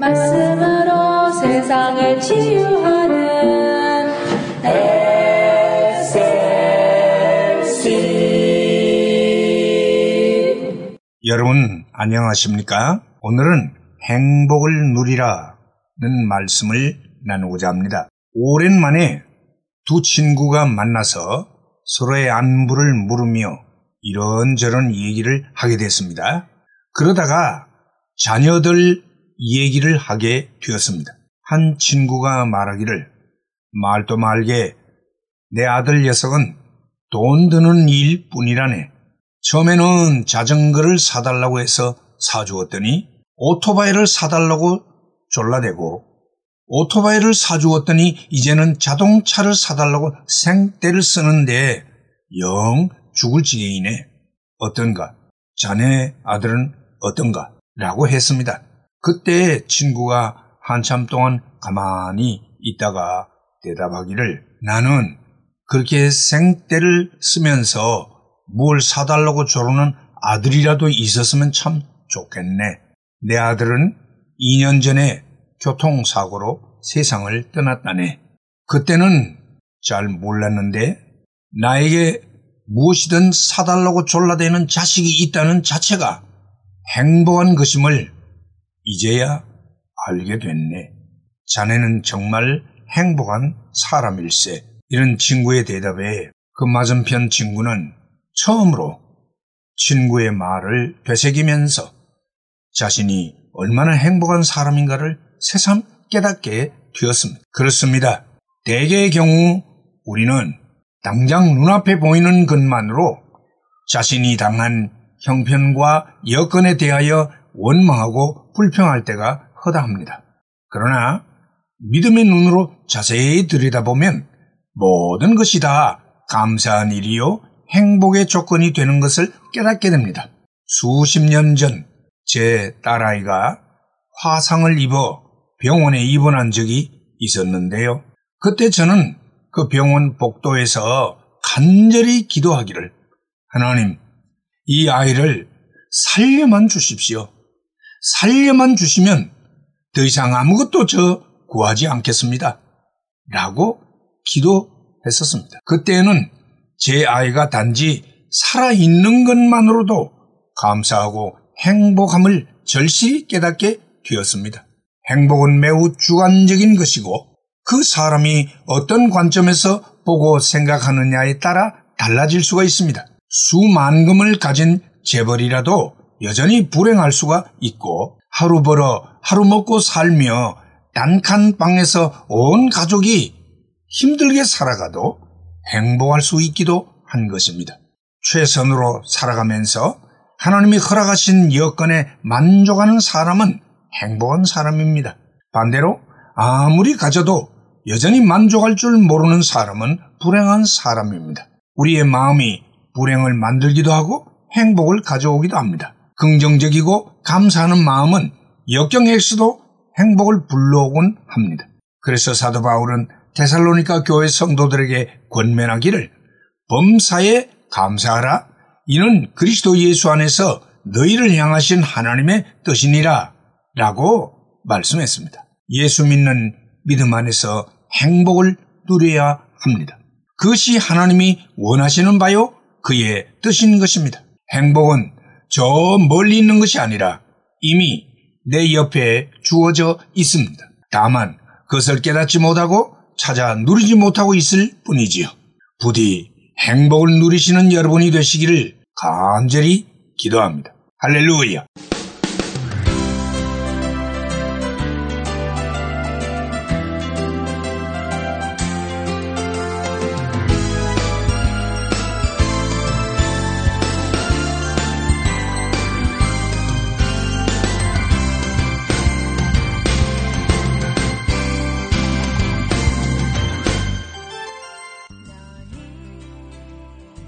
말씀으로 세상을 치유하는 SLC 여러분 안녕하십니까? 오늘은 행복을 누리라는 말씀을 나누고자 합니다. 오랜만에 두 친구가 만나서 서로의 안부를 물으며 이런저런 얘기를 하게 됐습니다. 그러다가 자녀들 얘기를 하게 되었습니다. 한 친구가 말하기를 말도 말게 내 아들 녀석은 돈 드는 일 뿐이라네. 처음에는 자전거를 사달라고 해서 사주었더니 오토바이를 사달라고 졸라대고 오토바이를 사주었더니 이제는 자동차를 사달라고 생떼를 쓰는데 영 죽을 지경이네. 어떤가? 자네 아들은 어떤가? 라고 했습니다. 그때 친구가 한참 동안 가만히 있다가 대답하기를 나는 그렇게 생떼를 쓰면서 뭘 사달라고 조르는 아들이라도 있었으면 참 좋겠네. 내 아들은 2년 전에 교통사고로 세상을 떠났다네. 그때는 잘 몰랐는데 나에게 무엇이든 사달라고 졸라대는 자식이 있다는 자체가 행복한 것임을 이제야 알게 됐네. 자네는 정말 행복한 사람일세. 이런 친구의 대답에 그 맞은편 친구는 처음으로 친구의 말을 되새기면서 자신이 얼마나 행복한 사람인가를 새삼 깨닫게 되었습니다. 그렇습니다. 대개의 경우 우리는 당장 눈앞에 보이는 것만으로 자신이 당한 형편과 여건에 대하여 원망하고 불평할 때가 허다합니다. 그러나 믿음의 눈으로 자세히 들여다보면 모든 것이 다 감사한 일이요 행복의 조건이 되는 것을 깨닫게 됩니다. 수십 년 전 제 딸아이가 화상을 입어 병원에 입원한 적이 있었는데요. 그때 저는 그 병원 복도에서 간절히 기도하기를 하나님, 이 아이를 살려만 주십시오. 살려만 주시면 더 이상 아무것도 저 구하지 않겠습니다. 라고 기도했었습니다. 그때는 제 아이가 단지 살아있는 것만으로도 감사하고 행복함을 절실히 깨닫게 되었습니다. 행복은 매우 주관적인 것이고 그 사람이 어떤 관점에서 보고 생각하느냐에 따라 달라질 수가 있습니다. 수만금을 가진 재벌이라도 여전히 불행할 수가 있고 하루 벌어 하루 먹고 살며 단칸 방에서 온 가족이 힘들게 살아가도 행복할 수 있기도 한 것입니다. 최선으로 살아가면서 하나님이 허락하신 여건에 만족하는 사람은 행복한 사람입니다. 반대로 아무리 가져도 여전히 만족할 줄 모르는 사람은 불행한 사람입니다. 우리의 마음이 불행을 만들기도 하고 행복을 가져오기도 합니다. 긍정적이고 감사하는 마음은 역경에서도 행복을 불러오곤 합니다. 그래서 사도 바울은 테살로니카 교회 성도들에게 권면하기를 범사에 감사하라. 이는 그리스도 예수 안에서 너희를 향하신 하나님의 뜻이니라. 라고 말씀했습니다. 예수 믿는 믿음 안에서 행복을 누려야 합니다. 그것이 하나님이 원하시는 바요 그의 뜻인 것입니다. 행복은 저 멀리 있는 것이 아니라 이미 내 옆에 주어져 있습니다. 다만 그것을 깨닫지 못하고 찾아 누리지 못하고 있을 뿐이지요. 부디 행복을 누리시는 여러분이 되시기를 간절히 기도합니다. 할렐루야.